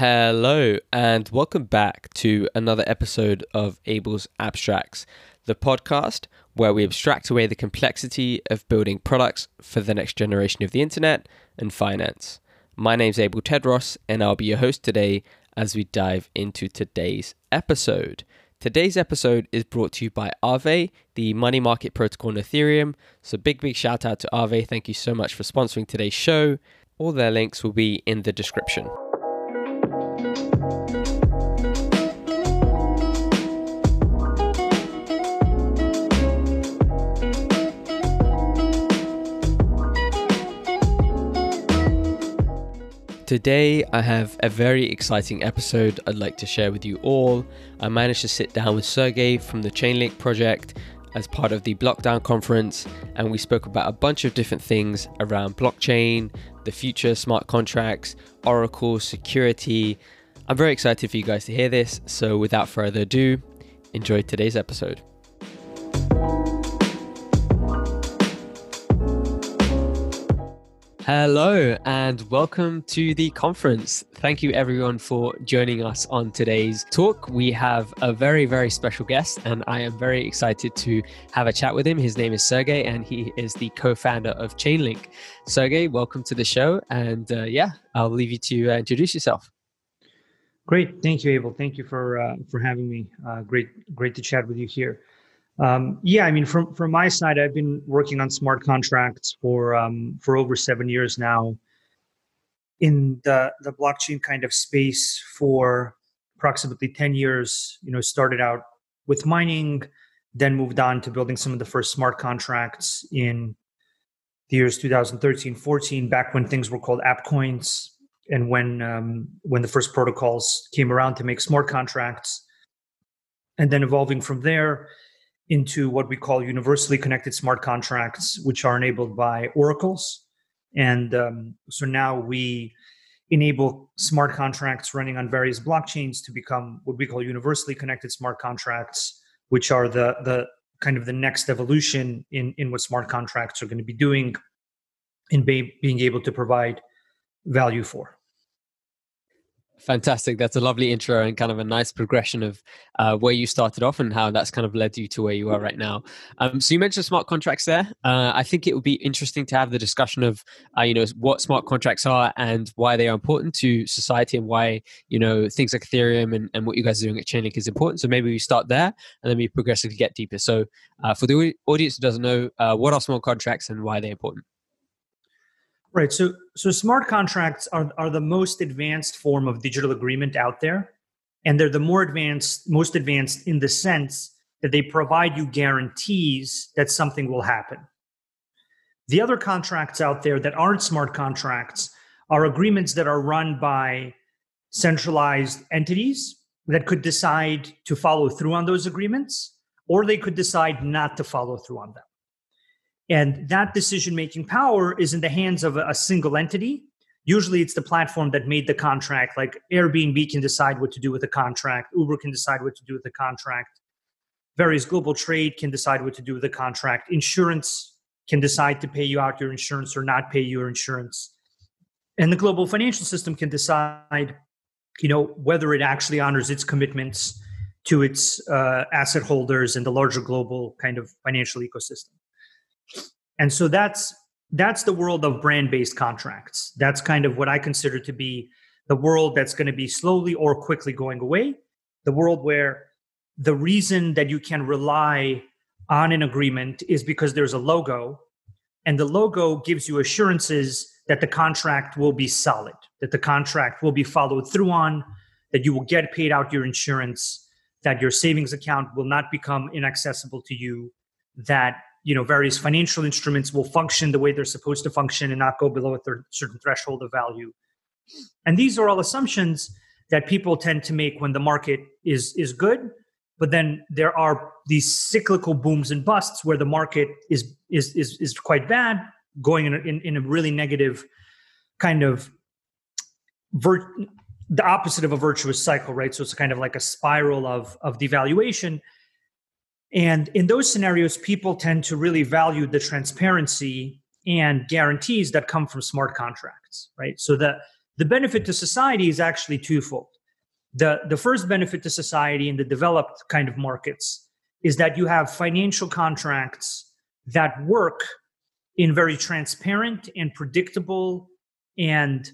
Hello, and welcome back to another episode of Abel's Abstracts, the podcast where we abstract away the complexity of building products for the next generation of the internet and finance. My name's Abel Tedros, and I'll be your host today as we dive into today's episode. Today's episode is brought to you by Aave, the money market protocol on Ethereum. So, big, big shout out to Aave. Thank you so much for sponsoring today's show. All their links will be in the description. Today, I have a very exciting episode I'd like to share with you all. I managed to sit down with Sergey from the Chainlink project as part of the Blockdown conference, and we spoke about a bunch of different things around blockchain, the future, smart contracts, Oracle, security. I'm very excited for you guys to hear this, so without further ado, enjoy today's episode. Hello and welcome to the conference. Thank you everyone for joining us on today's talk. We have a very, very special guest, and I am very excited to have a chat with him. His name is Sergey, and he is the co founder of Chainlink. Sergey, welcome to the show. And uh, yeah, I'll leave you to uh, introduce yourself. Great. Thank you, Abel. Thank you for, uh, for having me. Uh, great, great to chat with you here. Um, yeah, I mean, from from my side, I've been working on smart contracts for um, for over seven years now. In the the blockchain kind of space for approximately ten years, you know, started out with mining, then moved on to building some of the first smart contracts in the years 2013, 14, back when things were called app coins, and when um, when the first protocols came around to make smart contracts, and then evolving from there into what we call universally connected smart contracts, which are enabled by oracles. And um, so now we enable smart contracts running on various blockchains to become what we call universally connected smart contracts, which are the the kind of the next evolution in in what smart contracts are going to be doing in be, being able to provide value for. Fantastic. That's a lovely intro and kind of a nice progression of uh, where you started off and how that's kind of led you to where you are right now. Um, so you mentioned smart contracts there. Uh, I think it would be interesting to have the discussion of, uh, you know, what smart contracts are and why they are important to society and why, you know, things like Ethereum and, and what you guys are doing at Chainlink is important. So maybe we start there and then we progressively get deeper. So uh, for the audience who doesn't know, uh, what are smart contracts and why they're important? Right. So so smart contracts are are the most advanced form of digital agreement out there. And they're the more advanced, most advanced in the sense that they provide you guarantees that something will happen. The other contracts out there that aren't smart contracts are agreements that are run by centralized entities that could decide to follow through on those agreements, or they could decide not to follow through on them. And that decision making power is in the hands of a, single entity. Usually it's the platform that made the contract, like Airbnb can decide what to do with the contract, Uber can decide what to do with the contract, various global trade can decide what to do with the contract, insurance can decide to pay you out your insurance or not pay your insurance. And the global financial system can decide, you know, whether it actually honors its commitments to its uh, asset holders and the larger global kind of financial ecosystem. And so that's that's the world of brand-based contracts. That's kind of what I consider to be the world that's going to be slowly or quickly going away. The world where the reason that you can rely on an agreement is because there's a logo and the logo gives you assurances that the contract will be solid, that the contract will be followed through on, that you will get paid out your insurance, that your savings account will not become inaccessible to you, that you know various financial instruments will function the way they're supposed to function and not go below a certain threshold of value. And these are all assumptions that people tend to make when the market is is good but then there are these cyclical booms and busts where the market is is is, is quite bad going in a, in, in a really negative kind of the opposite of a virtuous cycle right? So it's kind of like a spiral of of devaluation and in those scenarios, people tend to really value the transparency and guarantees that come from smart contracts, right? So the the benefit to society is actually twofold. The, the first benefit to society in the developed kind of markets is that you have financial contracts that work in very transparent and predictable and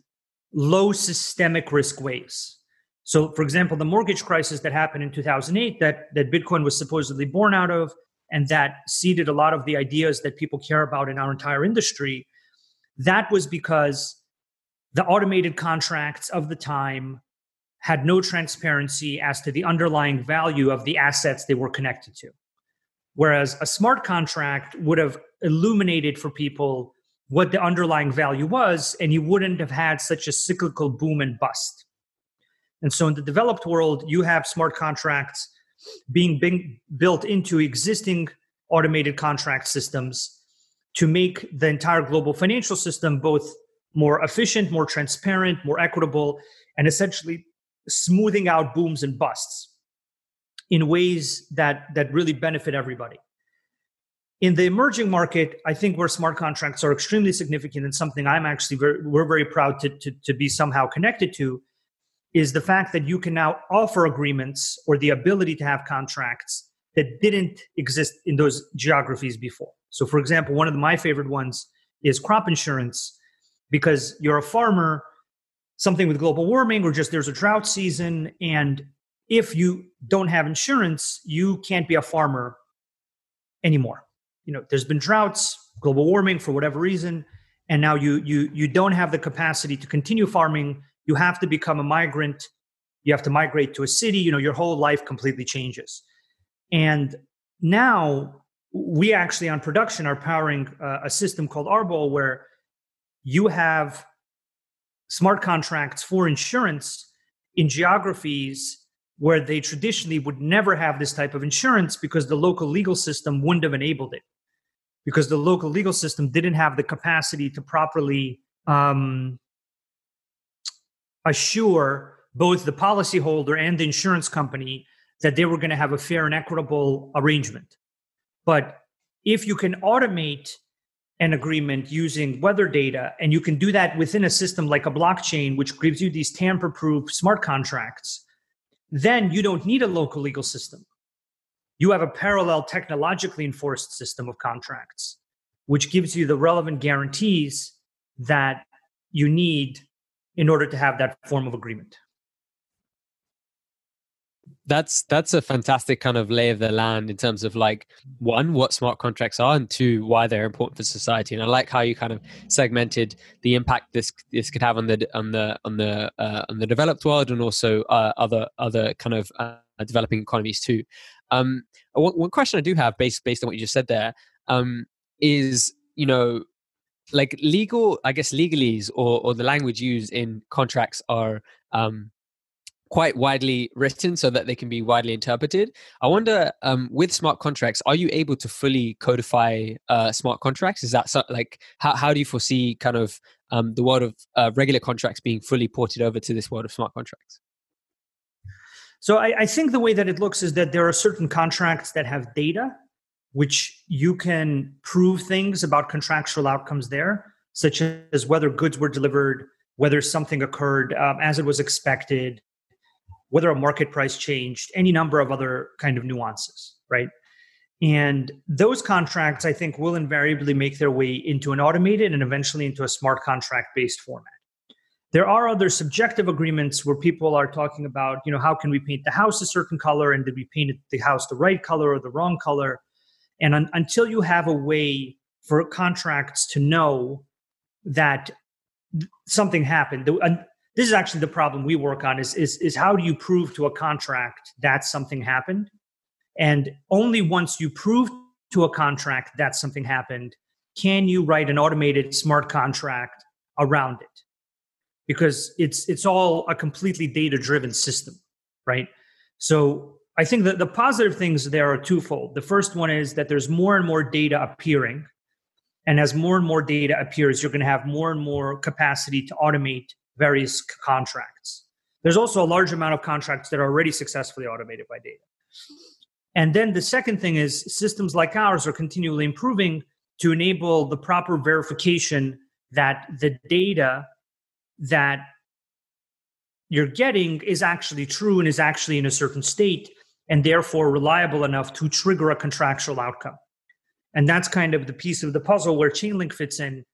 low systemic risk ways. So, for example, the mortgage crisis that happened in 2008 that, that Bitcoin was supposedly born out of, and that seeded a lot of the ideas that people care about in our entire industry, that was because the automated contracts of the time had no transparency as to the underlying value of the assets they were connected to. Whereas a smart contract would have illuminated for people what the underlying value was, and you wouldn't have had such a cyclical boom and bust. And so in the developed world, you have smart contracts being, being built into existing automated contract systems to make the entire global financial system both more efficient, more transparent, more equitable, and essentially smoothing out booms and busts in ways that that really benefit everybody. In the emerging market, I think where smart contracts are extremely significant and something I'm actually very we're very proud to, to, to be somehow connected to is the fact that you can now offer agreements or the ability to have contracts that didn't exist in those geographies before. So, for example, one of my favorite ones is crop insurance because you're a farmer, something with global warming, or just there's a drought season. And if you don't have insurance, you can't be a farmer anymore. You know, there's been droughts, global warming for whatever reason, and now you you you don't have the capacity to continue farming you have to become a migrant. You have to migrate to a city. You know your whole life completely changes. And now we actually on production are powering uh, a system called arbol where you have smart contracts for insurance in geographies where they traditionally would never have this type of insurance because the local legal system wouldn't have enabled it. Because the local legal system didn't have the capacity to properly um, assure both the policyholder and the insurance company that they were going to have a fair and equitable arrangement. But if you can automate an agreement using weather data, and you can do that within a system like a blockchain, which gives you these tamper proof smart contracts, then you don't need a local legal system. You have a parallel technologically enforced system of contracts, which gives you the relevant guarantees that you need in order to have that form of agreement. That's that's a fantastic kind of lay of the land in terms of like one what smart contracts are and two why they're important for society. And i like how you kind of segmented the impact this this could have on the on the on the uh, on the developed world and also uh, other other kind of uh, developing economies too. Um one, one, question i do have based based on what you just said there um is you know like legal i guess legalese or or the language used in contracts are um quite widely written so that they can be widely interpreted. I wonder um with smart contracts are you able to fully codify uh smart contracts? Is that so, like how, how do you foresee kind of um the world of uh, regular contracts being fully ported over to this world of smart contracts? So I, I think the way that it looks is that there are certain contracts that have data which you can prove things about contractual outcomes there, such as whether goods were delivered, whether something occurred um, as it was expected, whether a market price changed, any number of other kind of nuances, right? And those contracts, I think, will invariably make their way into an automated and eventually into a smart contract based format. There are other subjective agreements where people are talking about, you know, how can we paint the house a certain color and did we paint the house the right color or the wrong color? And un- until you have a way for contracts to know that something happened, the, this is actually the problem we work on is, is, is how do you prove to a contract that something happened? And only once you prove to a contract that something happened, can you write an automated smart contract around it? Because it's it's all a completely data driven system, right? So I think that the positive things there are twofold. The first one is that there's more and more data appearing. And as more and more data appears, you're going to have more and more capacity to automate various contracts. There's also a large amount of contracts that are already successfully automated by data. And then the second thing is systems like ours are continually improving to enable the proper verification that the data that you're getting is actually true and is actually in a certain state and therefore reliable enough to trigger a contractual outcome. And that's kind of the piece of the puzzle where Chainlink fits in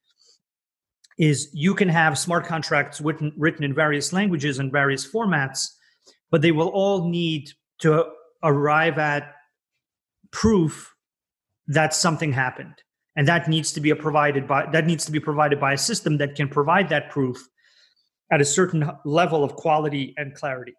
is you can have smart contracts written, written in various languages and various formats, but they will all need to arrive at proof that something happened. And that needs to be provided by that needs to be provided by a system that can provide that proof at a certain level of quality and clarity.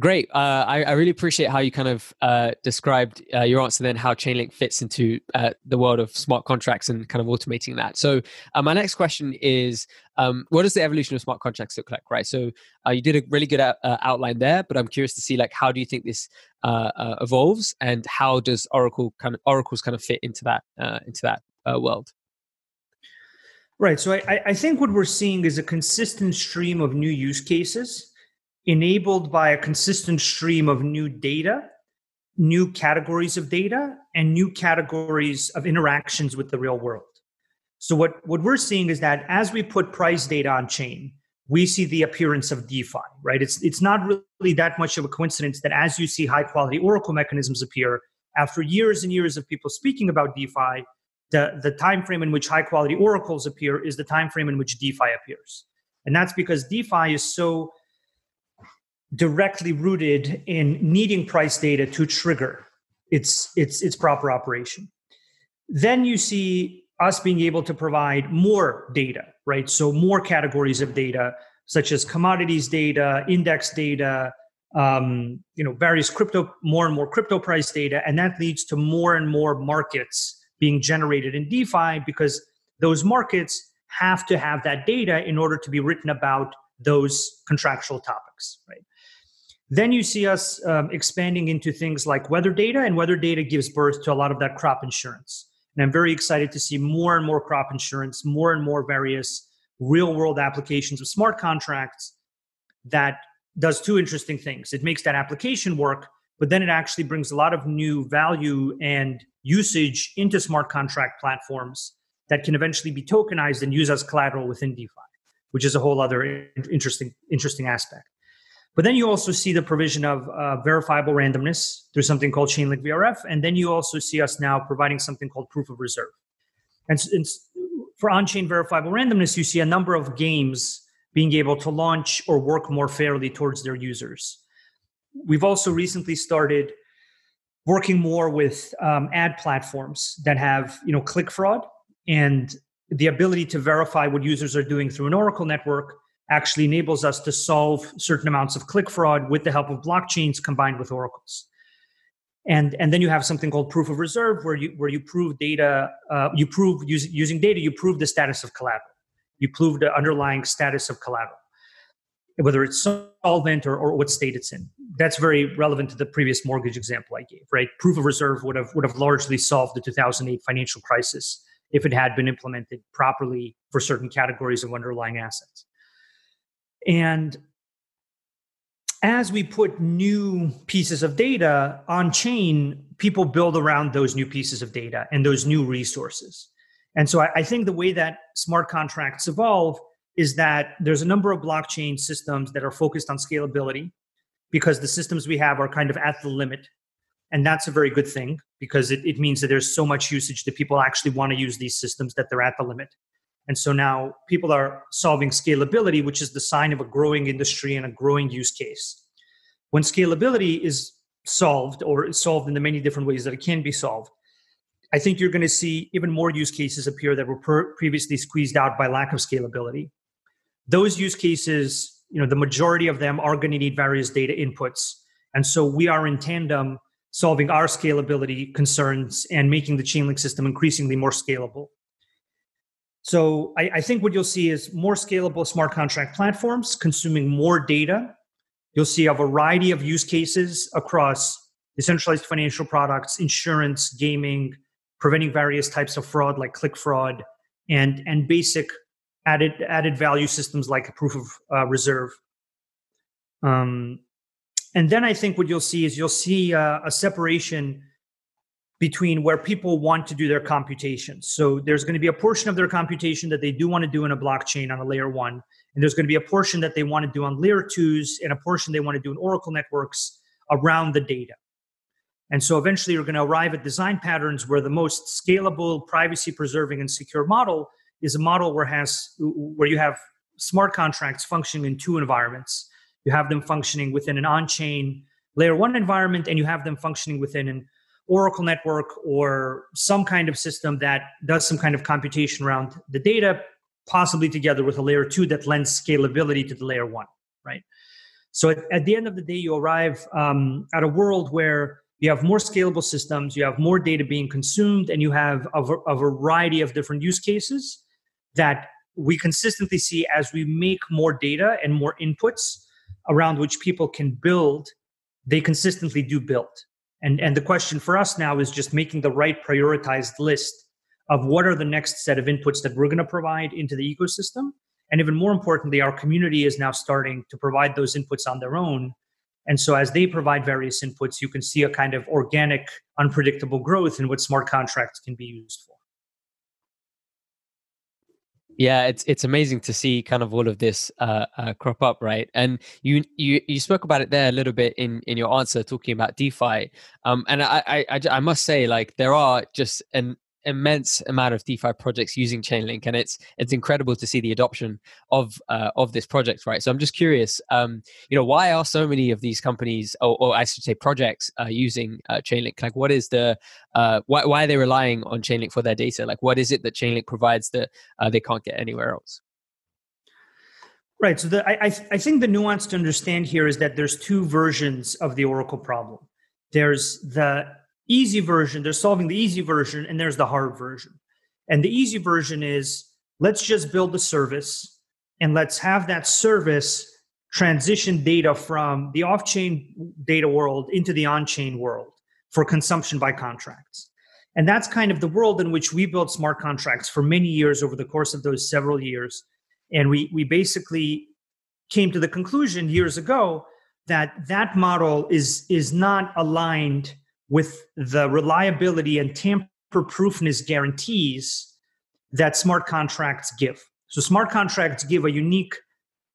Great. Uh, I, I, really appreciate how you kind of uh, described uh, your answer, then how Chainlink fits into uh, the world of smart contracts and kind of automating that. So, uh, my next question is um, what does the evolution of smart contracts look like, right? So, uh, you did a really good outline there, but I'm curious to see like how do you think this evolves, and how does Oracle kind of Oracle's kind of fit into that into that world? Right. So, I, I think what we're seeing is a consistent stream of new use cases enabled by a consistent stream of new data, new categories of data, and new categories of interactions with the real world. So what, what we're seeing is that as we put price data on chain, we see the appearance of DeFi, right? It's it's not really that much of a coincidence that as you see high quality Oracle mechanisms appear, after years and years of people speaking about DeFi, the, the time frame in which high quality oracles appear is the time frame in which DeFi appears. And that's because DeFi is so directly rooted in needing price data to trigger its its its proper operation. Then you see us being able to provide more data, right? So more categories of data, such as commodities data, index data, um, you know, various crypto, more and more crypto price data, and that leads to more and more markets being generated in DeFi because those markets have to have that data in order to be written about those contractual topics, right? Then you see us um, expanding into things like weather data, and weather data gives birth to a lot of that crop insurance. And I'm very excited to see more and more crop insurance, more and more various real world applications of smart contracts that does two interesting things. It makes that application work, but then it actually brings a lot of new value and usage into smart contract platforms that can eventually be tokenized and used as collateral within DeFi, which is a whole other interesting interesting aspect. But then you also see the provision of uh, verifiable randomness through something called Chainlink VRF. And then you also see us now providing something called proof of reserve. And, and for on chain verifiable randomness, you see a number of games being able to launch or work more fairly towards their users. We've also recently started working more with um, ad platforms that have you know click fraud and the ability to verify what users are doing through an Oracle network actually enables us to solve certain amounts of click fraud with the help of blockchains combined with oracles. And and then you have something called proof of reserve where you where you prove data uh, you prove using using data you prove the status of collateral. You prove the underlying status of collateral whether it's solvent or, or what state it's in. That's very relevant to the previous mortgage example i gave right? Proof of reserve would have would have largely solved the 2008 financial crisis if it had been implemented properly for certain categories of underlying assets and as we put new pieces of data on chain, people build around those new pieces of data and those new resources. And so I, I, think the way that smart contracts evolve is that there's a number of blockchain systems that are focused on scalability because the systems we have are kind of at the limit. And that's a very good thing because it, it means that there's so much usage that people actually want to use these systems that they're at the limit. And so now people are solving scalability, which is the sign of a growing industry and a growing use case. When scalability is solved or solved in the many different ways that it can be solved, I think you're going to see even more use cases appear that were per- previously squeezed out by lack of scalability. Those use cases, you know, the majority of them are going to need various data inputs. And so we are in tandem solving our scalability concerns and making the Chainlink system increasingly more scalable. So I, I, think what you'll see is more scalable smart contract platforms consuming more data. You'll see a variety of use cases across decentralized financial products, insurance, gaming, preventing various types of fraud like click fraud, and and basic added added value systems like proof of uh, reserve. Um, and then I think what you'll see is you'll see uh, a separation between where people want to do their computations. So there's going to be a portion of their computation that they do want to do in a blockchain on a layer one, And there's going to be a portion that they want to do on layer twos and a portion they want to do in Oracle networks around the data. And so eventually you're going to arrive at design patterns where the most scalable, privacy preserving, and secure model is a model where has where you have smart contracts functioning in two environments. You have them functioning within an on-chain layer one environment, and you have them functioning within an Oracle network or some kind of system that does some kind of computation around the data, possibly together with a layer two that lends scalability to the layer one, right? So at, at the end of the day, you arrive um, at a world where you have more scalable systems, you have more data being consumed, and you have a, a variety of different use cases that we consistently see as we make more data and more inputs around which people can build, they consistently do build. And, and the question for us now is just making the right prioritized list of what are the next set of inputs that we're going to provide into the ecosystem. And even more importantly, our community is now starting to provide those inputs on their own. And so as they provide various inputs, you can see a kind of organic, unpredictable growth in what smart contracts can be used for. Yeah, it's it's amazing to see kind of all of this uh, uh, crop up, right? And you you you spoke about it there a little bit in in your answer, talking about DeFi. Um, and I, I I I must say, like there are just an immense amount of DeFi projects using Chainlink, and it's it's incredible to see the adoption of uh, of this project, right? So I'm just curious, um, you know, why are so many of these companies, or, or I should say, projects, uh, using uh, Chainlink? Like, what is the uh, why why are they relying on Chainlink for their data? Like, what is it that Chainlink provides that uh, they can't get anywhere else? Right. So the, I I think the nuance to understand here is that there's two versions of the Oracle problem. There's the easy version, they're solving the easy version, and there's the hard version. And the easy version is let's just build the service and let's have that service transition data from the off chain data world into the on chain world for consumption by contracts. And that's kind of the world in which we built smart contracts for many years over the course of those several years. And we, we basically came to the conclusion years ago that that model is, is not aligned with the reliability and tamper proofness guarantees that smart contracts give. So, smart contracts give a unique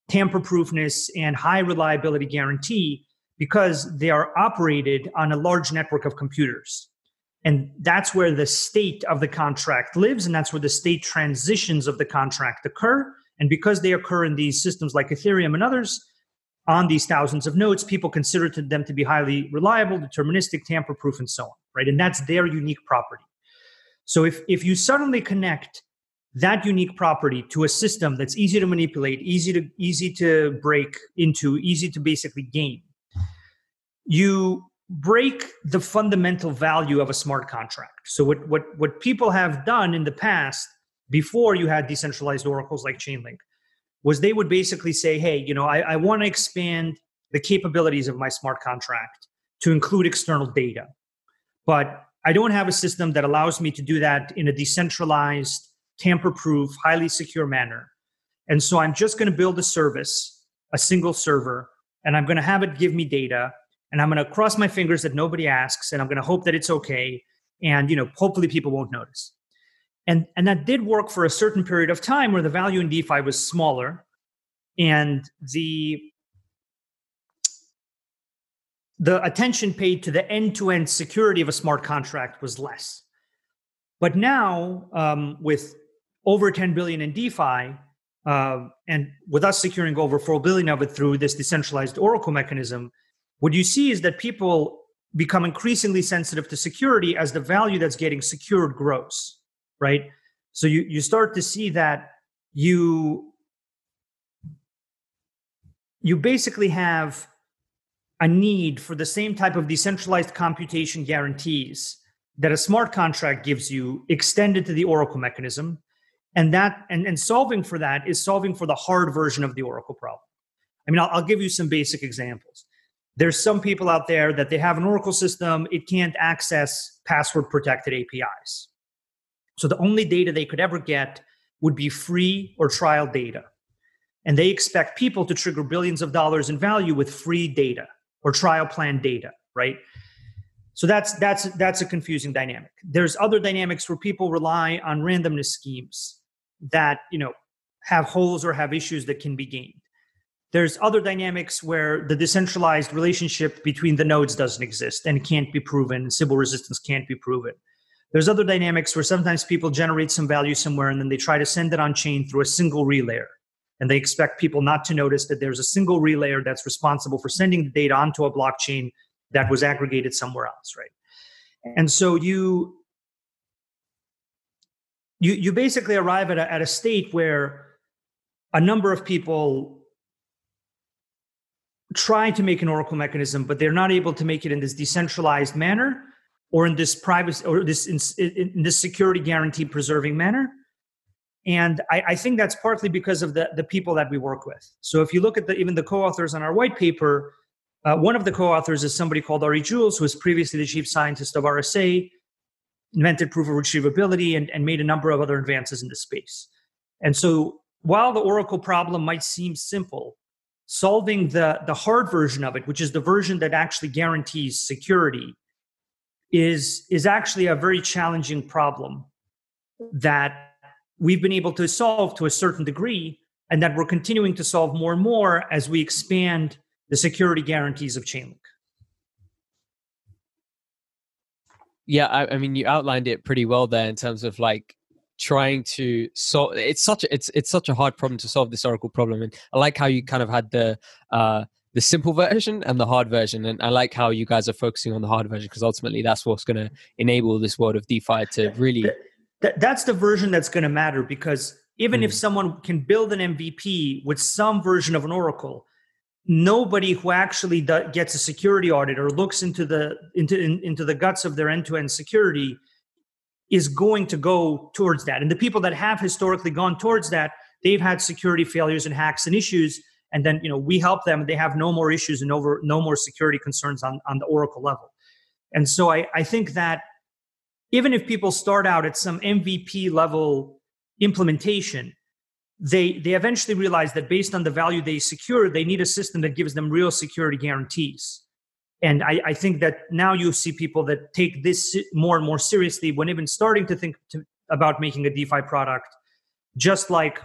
tamper proofness and high reliability guarantee because they are operated on a large network of computers. And that's where the state of the contract lives, and that's where the state transitions of the contract occur. And because they occur in these systems like Ethereum and others, on these thousands of nodes, people consider them to be highly reliable, deterministic, tamper-proof, and so on, right? And that's their unique property. So if if you suddenly connect that unique property to a system that's easy to manipulate, easy to easy to break into, easy to basically game, you break the fundamental value of a smart contract. So what what what people have done in the past before you had decentralized oracles like Chainlink was they would basically say, hey, you know, I, I want to expand the capabilities of my smart contract to include external data. But I don't have a system that allows me to do that in a decentralized, tamper proof, highly secure manner. And so I'm just going to build a service, a single server, and I'm going to have it give me data. And I'm going to cross my fingers that nobody asks, and I'm going to hope that it's okay. And you know, hopefully people won't notice. And, and that did work for a certain period of time where the value in DeFi was smaller and the the attention paid to the end-to-end security of a smart contract was less. But now, um, with over 10 billion in DeFi, uh, and with us securing over 4 billion of it through this decentralized Oracle mechanism, what you see is that people become increasingly sensitive to security as the value that's getting secured grows right? So you, you start to see that you you basically have a need for the same type of decentralized computation guarantees that a smart contract gives you extended to the oracle mechanism. And that and, and solving for that is solving for the hard version of the oracle problem. I mean I'll, I'll give you some basic examples. There's some people out there that they have an oracle system. It can't access password protected apis so the only data they could ever get would be free or trial data. And they expect people to trigger billions of dollars in value with free data or trial plan data, right? So that's that's that's a confusing dynamic. There's other dynamics where people rely on randomness schemes that, you know, have holes or have issues that can be gained. There's other dynamics where the decentralized relationship between the nodes doesn't exist and can't be proven. Sybil resistance can't be proven. There's other dynamics where sometimes people generate some value somewhere and then they try to send it on chain through a single relayer. And they expect people not to notice that there's a single relayer that's responsible for sending the data onto a blockchain that was aggregated somewhere else, right? And so you you you basically arrive at a, at a state where a number of people try to make an oracle mechanism but they're not able to make it in this decentralized manner or in this privacy or this in, in this security guarantee preserving manner. And I, I, think that's partly because of the, the people that we work with. So if you look at the even the co-authors on our white paper uh, one of the co-authors is somebody called ari juels who was previously the chief scientist of rsa invented proof of retrievability and, and made a number of other advances in the space. And so while the oracle problem might seem simple solving the, the hard version of it which is the version that actually guarantees security is is actually a very challenging problem that we've been able to solve to a certain degree and that we're continuing to solve more and more as we expand the security guarantees of chainlink. Yeah I, I mean you outlined it pretty well there in terms of like trying to solve it's such a, it's it's such a hard problem to solve this oracle problem and i like how you kind of had the uh the simple version and the hard version and i like how you guys are focusing on the hard version because ultimately that's what's going to enable this world of defi to really that's the version that's going to matter because even mm. if hmm. someone can build an mvp with some version of an oracle nobody who actually gets a security audit or looks into the into in, into the guts of their end-to-end security is going to go towards that. And the people that have historically gone towards that, they've had security failures and hacks and issues. And then, you know, we help them. They have no more issues and over no more security concerns on, on the Oracle level. And so I, I think that even if people start out at some MVP level implementation, they they eventually realize that based on the value they secure, they need a system that gives them real security guarantees. And I, I, think that now you see people that take this more and more seriously when even starting to think to, about making a DeFi product, just like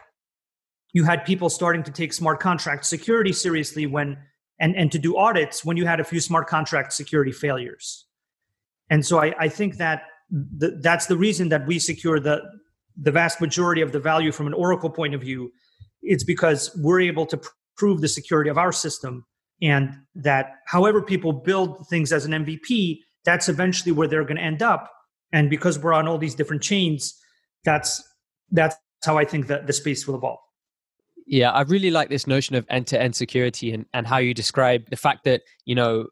you had people starting to take smart contract security seriously when and, and to do audits when you had a few smart contract security failures. And so I, I think that the, that's the reason that we secure the the vast majority of the value from an Oracle point of view. It's because we're able to pr- prove the security of our system and that however people build things as an MVP, that's eventually where they're going to end up. And because we're on all these different chains, that's that's how I think that the space will evolve. Yeah, I really like this notion of end-to-end security and, and how you describe the fact that, you know,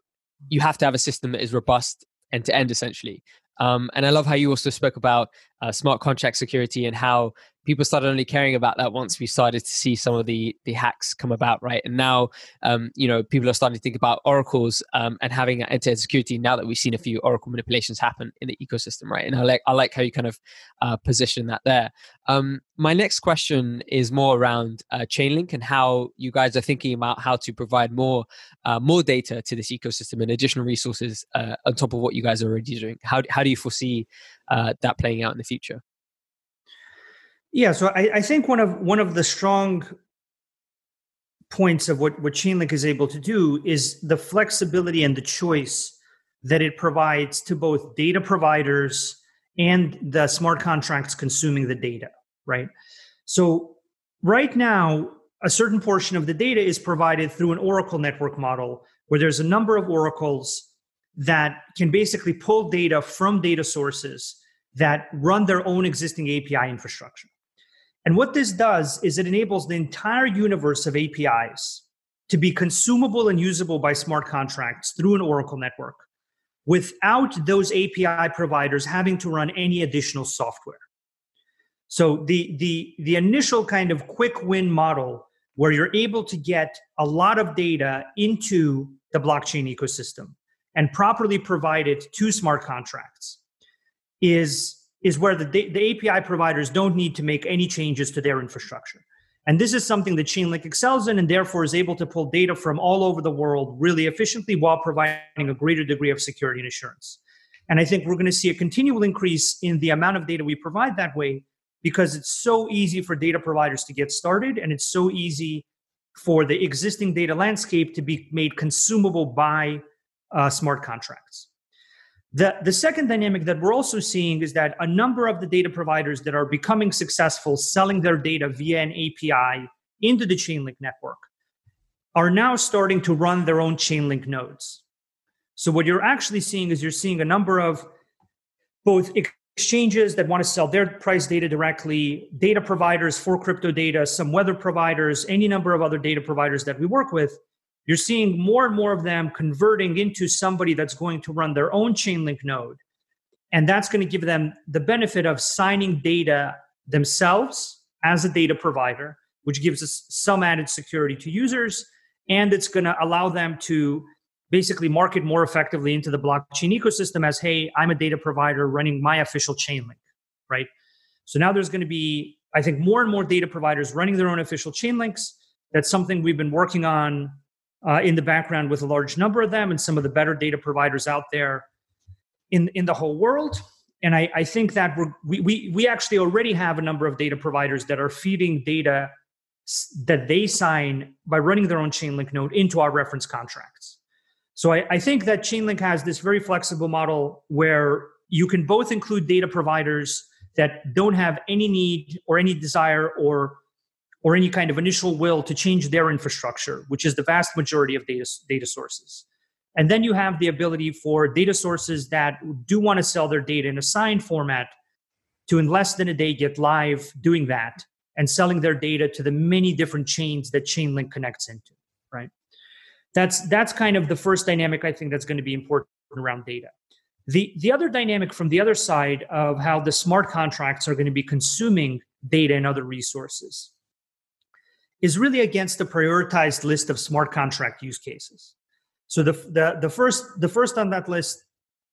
you have to have a system that is robust end to end essentially. Um, and I love how you also spoke about uh, smart contract security and how people started only caring about that once we started to see some of the the hacks come about right? And now um, you know people are starting to think about oracles um, and having end-to-end security now that we've seen a few oracle manipulations happen in the ecosystem right? And i like i like how you kind of uh, position that there. Um, my next question is more around uh, chainlink and how you guys are thinking about how to provide more uh, more data to this ecosystem and additional resources uh, on top of what you guys are already doing. How, how do you foresee uh, that playing out in the future yeah, so I, I think one of one of the strong points of what, what Chainlink is able to do is the flexibility and the choice that it provides to both data providers and the smart contracts consuming the data, right? So right now, a certain portion of the data is provided through an Oracle network model where there's a number of oracles that can basically pull data from data sources that run their own existing API infrastructure. And what this does is it enables the entire universe of APIs to be consumable and usable by smart contracts through an Oracle network without those API providers having to run any additional software. So the the the initial kind of quick win model where you're able to get a lot of data into the blockchain ecosystem and properly provide it to smart contracts is is where the, the API providers don't need to make any changes to their infrastructure. And this is something that Chainlink excels in and therefore is able to pull data from all over the world really efficiently while providing a greater degree of security and assurance. And I think we're going to see a continual increase in the amount of data we provide that way because it's so easy for data providers to get started and it's so easy for the existing data landscape to be made consumable by uh, smart contracts. The, the second dynamic that we're also seeing is that a number of the data providers that are becoming successful selling their data via an API into the Chainlink network are now starting to run their own Chainlink nodes. So, what you're actually seeing is you're seeing a number of both exchanges that want to sell their price data directly, data providers for crypto data, some weather providers, any number of other data providers that we work with. You're seeing more and more of them converting into somebody that's going to run their own Chainlink node. And that's going to give them the benefit of signing data themselves as a data provider, which gives us some added security to users. And it's going to allow them to basically market more effectively into the blockchain ecosystem as hey i'm a data provider running my official Chainlink right so now there's going to be i think more and more data providers running their own official Chainlinks that's something we've been working on uh, in the background with a large number of them and some of the better data providers out there in in the whole world. And i, I think that we, we we actually already have a number of data providers that are feeding data that they sign by running their own Chainlink node into our reference contracts. So I, I think that Chainlink has this very flexible model where you can both include data providers that don't have any need or any desire or or any kind of initial will to change their infrastructure, which is the vast majority of data, data sources. And then you have the ability for data sources that do want to sell their data in a signed format to, in less than a day, get live doing that and selling their data to the many different chains that Chainlink connects into, right? that's that's kind of the first dynamic i think that's going to be important around data the the other dynamic from the other side of how the smart contracts are going to be consuming data and other resources is really against the prioritized list of smart contract use cases so the the, the first the first on that list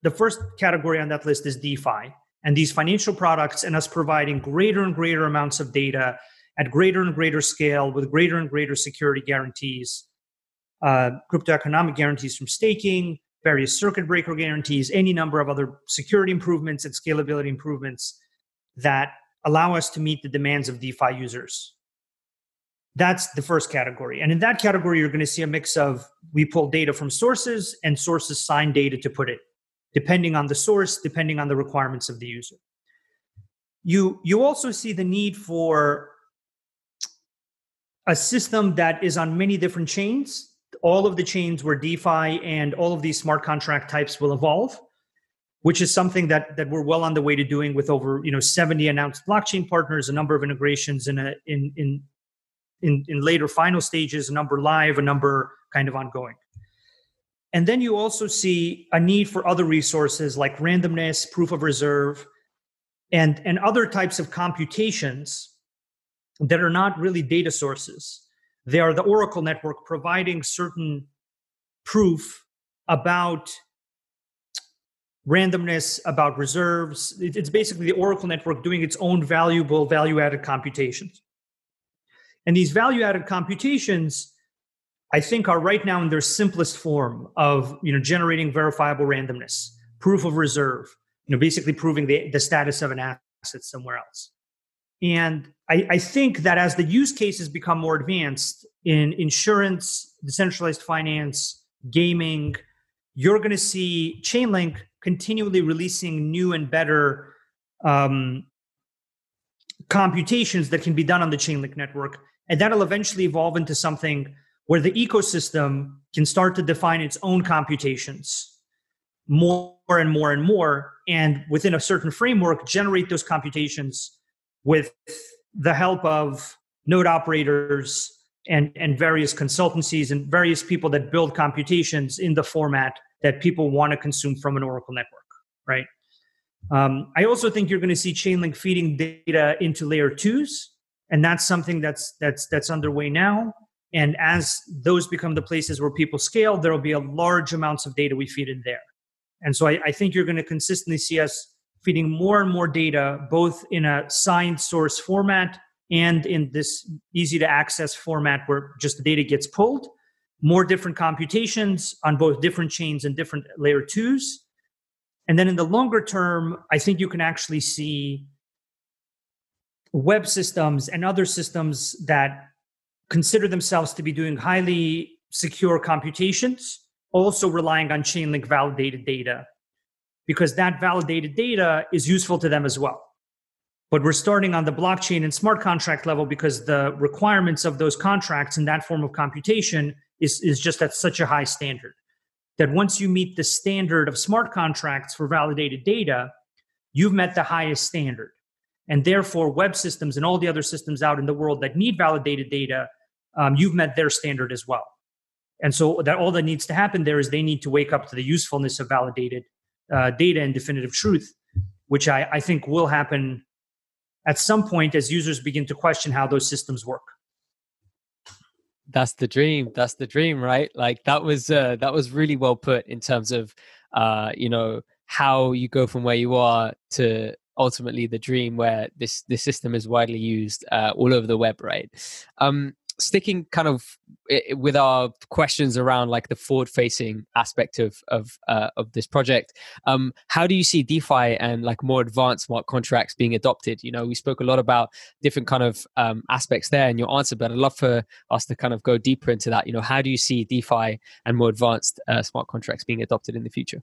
the first category on that list is defi and these financial products and us providing greater and greater amounts of data at greater and greater scale with greater and greater security guarantees uh, crypto economic guarantees from staking, various circuit breaker guarantees, any number of other security improvements and scalability improvements that allow us to meet the demands of DeFi users. That's the first category. And in that category, you're going to see a mix of we pull data from sources and sources sign data to put it, depending on the source, depending on the requirements of the user. You, you also see the need for a system that is on many different chains all of the chains where DeFi and all of these smart contract types will evolve, which is something that that we're well on the way to doing with over you know 70 announced blockchain partners, a number of integrations in a in in in, in later final stages, a number live, a number kind of ongoing. And then you also see a need for other resources like randomness, proof of reserve, and, and other types of computations that are not really data sources they are the Oracle network providing certain proof about randomness, about reserves. It's basically the Oracle network doing its own valuable value added computations. And these value added computations, I think, are right now in their simplest form of you know, generating verifiable randomness, proof of reserve, you know, basically proving the, the status of an asset somewhere else. And I, I, think that as the use cases become more advanced in insurance, decentralized finance, gaming, you're going to see Chainlink continually releasing new and better um, computations that can be done on the Chainlink network. And that'll eventually evolve into something where the ecosystem can start to define its own computations more and more and more. And within a certain framework, generate those computations with the help of node operators and, and various consultancies and various people that build computations in the format that people want to consume from an Oracle network, right? Um, I also think you're going to see Chainlink feeding data into layer twos, and that's something that's that's that's underway now. And as those become the places where people scale, there will be a large amounts of data we feed in there. And so I, I think you're going to consistently see us feeding more and more data, both in a signed source format and in this easy to access format where just the data gets pulled, more different computations on both different chains and different layer twos. And then in the longer term, I think you can actually see web systems and other systems that consider themselves to be doing highly secure computations, also relying on Chainlink validated data, because that validated data is useful to them as well. But we're starting on the blockchain and smart contract level because the requirements of those contracts in that form of computation is, is just at such a high standard that once you meet the standard of smart contracts for validated data, you've met the highest standard. And therefore, web systems and all the other systems out in the world that need validated data, um, you've met their standard as well. And so that all that needs to happen there is they need to wake up to the usefulness of validated uh, data and definitive truth, which I, I think will happen at some point as users begin to question how those systems work. That's the dream. That's the dream right? Like that was uh, that was really well put in terms of uh you know how you go from where you are to ultimately the dream where this this system is widely used uh, all over the web right? Um sticking kind of with our questions around like the forward facing aspect of of uh, of this project um how do you see defi and like more advanced smart contracts being adopted? You know we spoke a lot about different kind of um, aspects there in your answer but i'd love for us to kind of go deeper into that. You know how do you see defi and more advanced uh, smart contracts being adopted in the future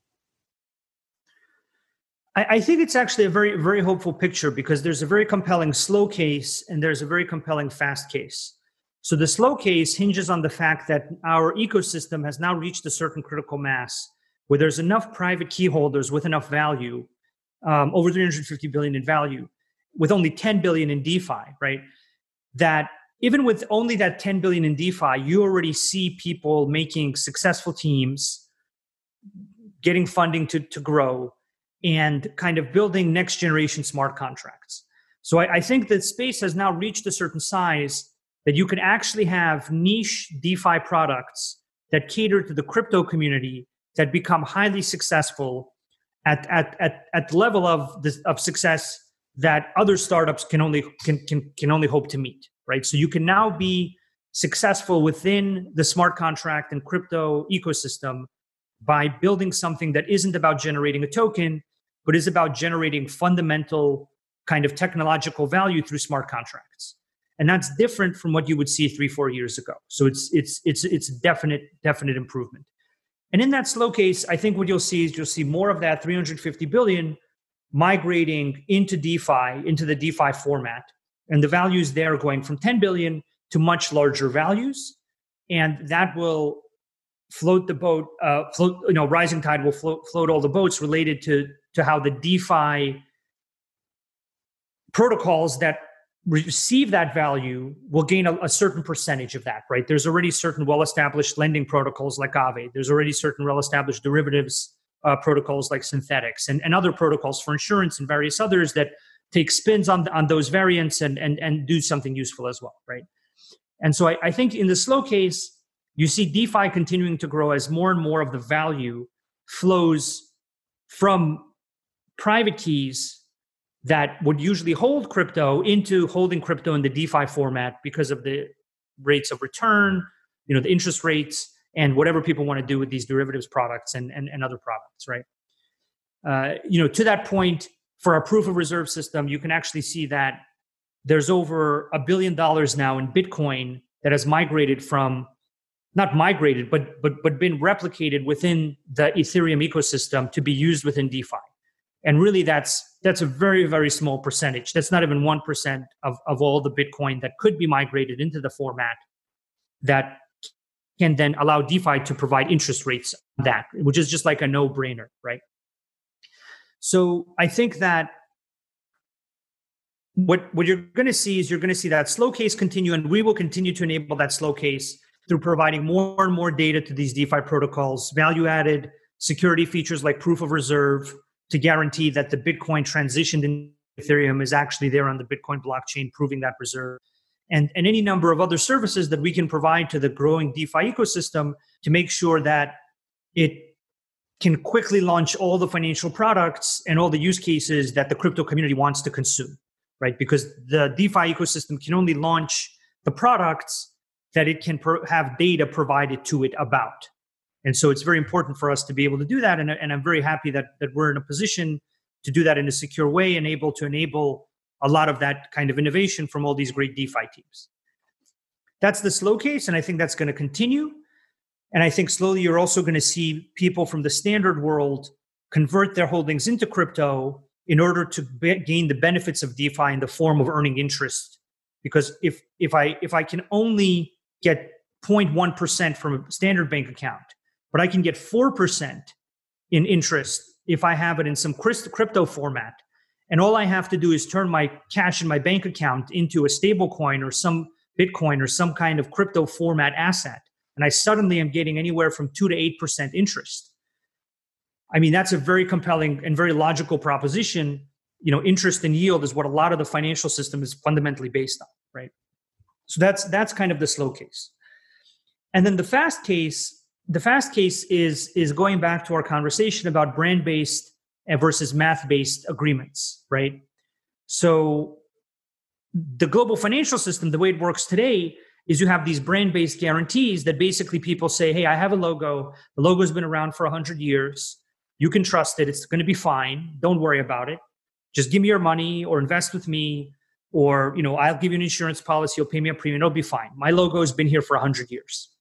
I, think it's actually a very, very hopeful picture because there's a very compelling slow case and there's a very compelling fast case. So the slow case hinges on the fact that our ecosystem has now reached a certain critical mass where there's enough private key holders with enough value, um, over 350 billion in value, with only 10 billion in DeFi, right? That even with only that 10 billion in DeFi, you already see people making successful teams, getting funding to, to grow, and kind of building next generation smart contracts. So I, I think that space has now reached a certain size that you can actually have niche DeFi products that cater to the crypto community that become highly successful at, at, at, at the level of, this, of success that other startups can only, can, can, can only hope to meet, right? So you can now be successful within the smart contract and crypto ecosystem by building something that isn't about generating a token, but is about generating fundamental kind of technological value through smart contracts. And that's different from what you would see three four years ago. So it's it's it's it's definite definite improvement. And in that slow case i think what you'll see is you'll see more of that 350 billion migrating into defi into the defi format. And the values there going from 10 billion to much larger values. And that will float the boat uh, float you know rising tide will float float all the boats related to to how the defi protocols that receive that value will gain a, a, certain percentage of that, right? There's already certain well established lending protocols like Aave. There's already certain well established derivatives uh, protocols like Synthetix and, and other protocols for insurance and various others that take spins on, on those variants and, and, and do something useful as well, right? And so I, I think in the slow case, you see DeFi continuing to grow as more and more of the value flows from private keys that would usually hold crypto into holding crypto in the DeFi format because of the rates of return, you know, the interest rates, and whatever people want to do with these derivatives products and, and, and other products, right? Uh, you know, to that point, for our proof of reserve system, you can actually see that there's over a billion dollars now in Bitcoin that has migrated from not migrated, but but but been replicated within the Ethereum ecosystem to be used within DeFi and really that's that's a very very small percentage. That's not even 1% of, of all the bitcoin that could be migrated into the format that can then allow defi to provide interest rates on that which is just like a no brainer right? So i think that what what you're going to see is you're going to see that slow case continue and we will continue to enable that slow case through providing more and more data to these defi protocols value added security features like proof of reserve to guarantee that the Bitcoin transitioned in Ethereum is actually there on the Bitcoin blockchain, proving that reserve. And, and any number of other services that we can provide to the growing DeFi ecosystem to make sure that it can quickly launch all the financial products and all the use cases that the crypto community wants to consume, right? Because the DeFi ecosystem can only launch the products that it can per- have data provided to it about. And so it's very important for us to be able to do that. And, and I'm very happy that, that we're in a position to do that in a secure way and able to enable a lot of that kind of innovation from all these great DeFi teams. That's the slow case, and I think that's going to continue. And I think slowly you're also going to see people from the standard world convert their holdings into crypto in order to be- gain the benefits of DeFi in the form of earning interest. Because if if I if I can only get 0.1% from a standard bank account, but I can get 4% in interest if I have it in some crypto format. And all I have to do is turn my cash in my bank account into a stable coin or some Bitcoin or some kind of crypto format asset. And I suddenly am getting anywhere from 2 to 8% interest. I mean, that's a very compelling and very logical proposition. You know, interest and yield is what a lot of the financial system is fundamentally based on, right? So that's that's kind of the slow case. And then the fast case, the fast case is is going back to our conversation about brand-based versus math-based agreements, right? So the global financial system, the way it works today, is you have these brand-based guarantees that basically people say, "Hey, I have a logo. The logo's been around for 100 years. You can trust it. It's going to be fine. Don't worry about it. Just give me your money or invest with me or, you know, I'll give you an insurance policy, you'll pay me a premium, it'll be fine. My logo has been here for 100 years."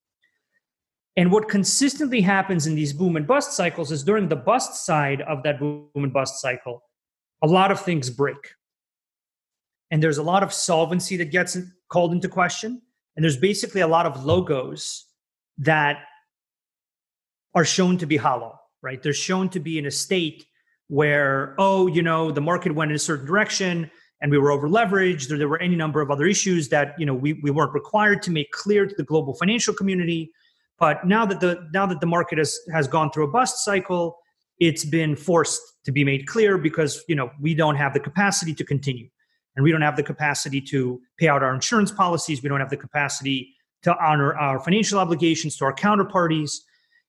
And what consistently happens in these boom and bust cycles is during the bust side of that boom and bust cycle, a lot of things break. And there's a lot of solvency that gets called into question. And there's basically a lot of logos that are shown to be hollow right? They're shown to be in a state where oh you know the market went in a certain direction and we were over leveraged or there were any number of other issues that you know we, we weren't required to make clear to the global financial community but now that the now that the market has has gone through a bust cycle it's been forced to be made clear because you know we don't have the capacity to continue. And we don't have the capacity to pay out our insurance policies. We don't have the capacity to honor our financial obligations to our counterparties.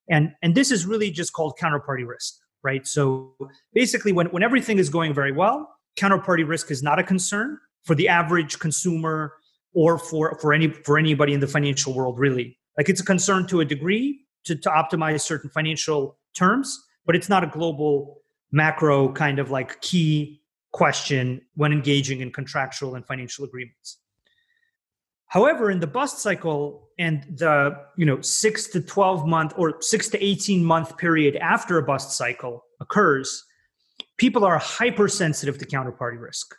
And and this is really just called counterparty risk right? So basically when, when everything is going very well counterparty risk is not a concern for the average consumer or for for any for anybody in the financial world really like it's a concern to a degree to, to optimize certain financial terms but it's not a global macro kind of like key question when engaging in contractual and financial agreements. However, in the bust cycle and the you know six to twelve month or six to eighteen month period after a bust cycle occurs, people are hypersensitive to counterparty risk.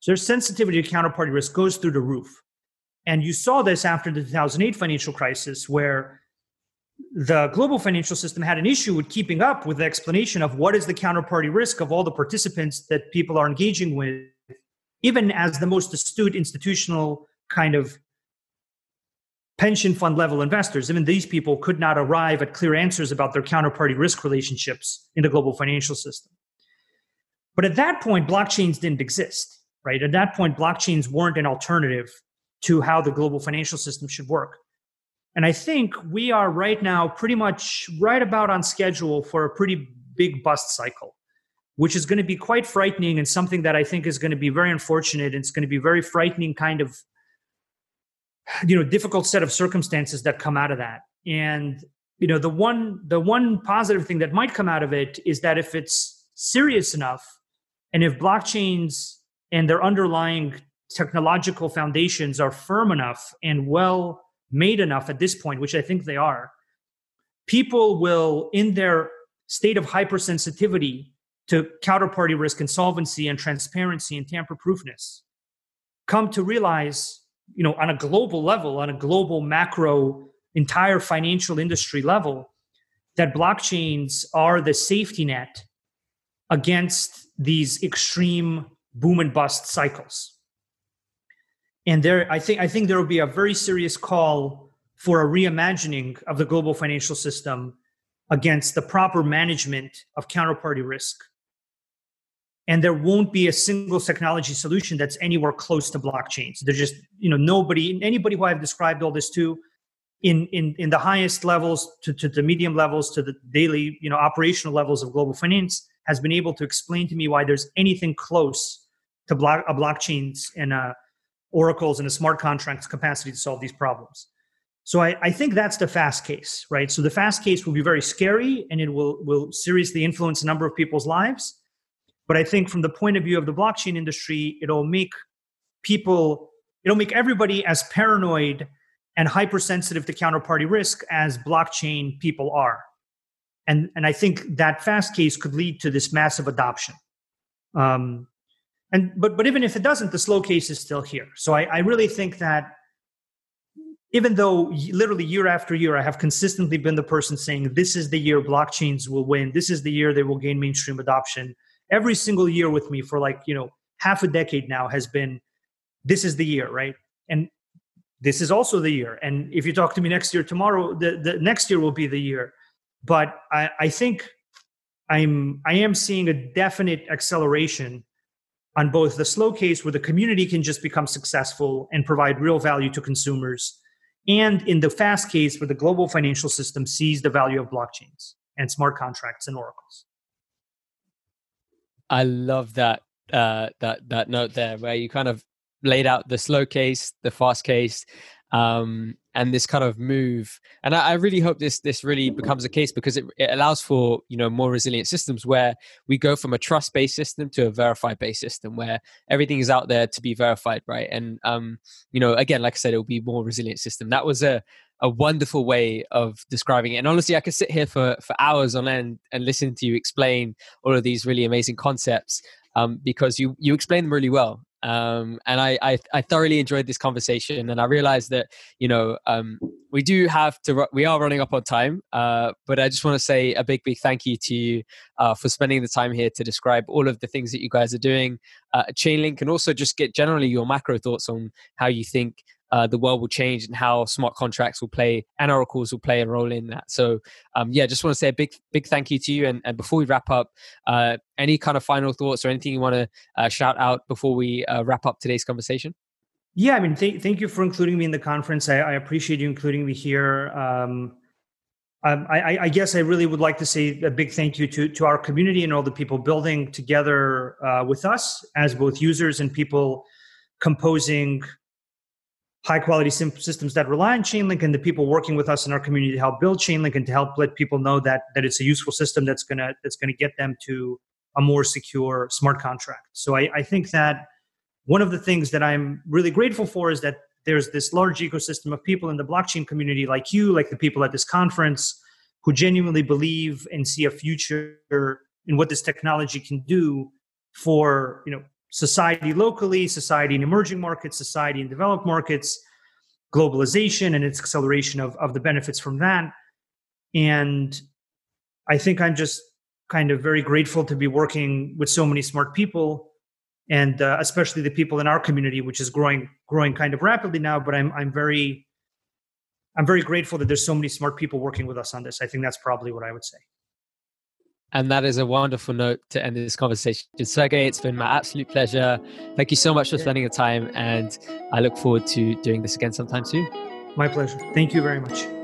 So their sensitivity to counterparty risk goes through the roof. And you saw this after the 2008 financial crisis, where the global financial system had an issue with keeping up with the explanation of what is the counterparty risk of all the participants that people are engaging with, even as the most astute institutional kind of pension fund level investors. Even these people could not arrive at clear answers about their counterparty risk relationships in the global financial system. But at that point, blockchains didn't exist, right? At that point, blockchains weren't an alternative to how the global financial system should work. And I think we are right now pretty much right about on schedule for a pretty big bust cycle, which is going to be quite frightening and something that I think is going to be very unfortunate. And It's going to be very frightening kind of you know difficult set of circumstances that come out of that. And you know the one the one positive thing that might come out of it is that if it's serious enough and if blockchains and their underlying technological foundations are firm enough and well made enough at this point, which I think they are, people will, in their state of hypersensitivity to counterparty risk insolvency and transparency and tamper proofness, come to realize, you know, on a global level, on a global macro, entire financial industry level, that blockchains are the safety net against these extreme boom and bust cycles and there i think i think there will be a very serious call for a reimagining of the global financial system against the proper management of counterparty risk. And there won't be a single technology solution that's anywhere close to blockchains there's just you know nobody anybody who i've described all this to in in in the highest levels to, to the medium levels to the daily you know operational levels of global finance has been able to explain to me why there's anything close to block a blockchains and a oracles and a smart contracts capacity to solve these problems. So I, I, think that's the fast case, right? So the fast case will be very scary and it will will seriously influence a number of people's lives. But I think from the point of view of the blockchain industry, it'll make people, it'll make everybody as paranoid and hypersensitive to counterparty risk as blockchain people are. And, and I think that fast case could lead to this massive adoption. Um, and but but even if it doesn't, the slow case is still here. So I, I really think that even though literally year after year I have consistently been the person saying this is the year blockchains will win, this is the year they will gain mainstream adoption. Every single year with me for like you know half a decade now has been this is the year, right? And this is also the year. And if you talk to me next year, tomorrow, the, the next year will be the year. But I, I think I'm I am seeing a definite acceleration on both the slow case where the community can just become successful and provide real value to consumers, and in the fast case where the global financial system sees the value of blockchains and smart contracts and oracles. I love that uh, that that note there where you kind of laid out the slow case, the fast case, um, and this kind of move. And I, I, really hope this this really becomes a case because it, it allows for you know more resilient systems where we go from a trust based system to a verified based system where everything is out there to be verified, right? And um, you know, again, like I said, it will be more resilient system. That was a a wonderful way of describing it. And honestly, I could sit here for, for hours on end and listen to you explain all of these really amazing concepts um, because you you explain them really well. Um, and I, I, I thoroughly enjoyed this conversation, and I realized that you know um, we do have to we are running up on time, uh, but I just want to say a big big thank you to you uh, for spending the time here to describe all of the things that you guys are doing uh, Chainlink, and also just get generally your macro thoughts on how you think uh, the world will change and how smart contracts will play and oracles will play a role in that. So, um, yeah, just want to say a big, big thank you to you. And, and before we wrap up, uh, any kind of final thoughts or anything you want to uh, shout out before we uh, wrap up today's conversation? Yeah, I mean, th- thank you for including me in the conference. I, I appreciate you including me here. Um, um, I, I, guess I really would like to say a big thank you to, to our community and all the people building together uh, with us as both users and people composing high quality systems that rely on Chainlink and the people working with us in our community to help build Chainlink and to help let people know that that it's a useful system that's gonna that's gonna get them to a more secure smart contract. So I, I think that one of the things that I'm really grateful for is that there's this large ecosystem of people in the blockchain community like you, like the people at this conference, who genuinely believe and see a future in what this technology can do for you know society locally, society in emerging markets, society in developed markets, globalization and its acceleration of, of the benefits from that. And I think I'm just kind of very grateful to be working with so many smart people and uh, especially the people in our community which is growing growing kind of rapidly now but i'm i'm very i'm very grateful that there's so many smart people working with us on this i think that's probably what i would say and that is a wonderful note to end this conversation. Sergey, it's been my absolute pleasure. Thank you so much for spending the time. And I look forward to doing this again sometime soon. My pleasure. Thank you very much.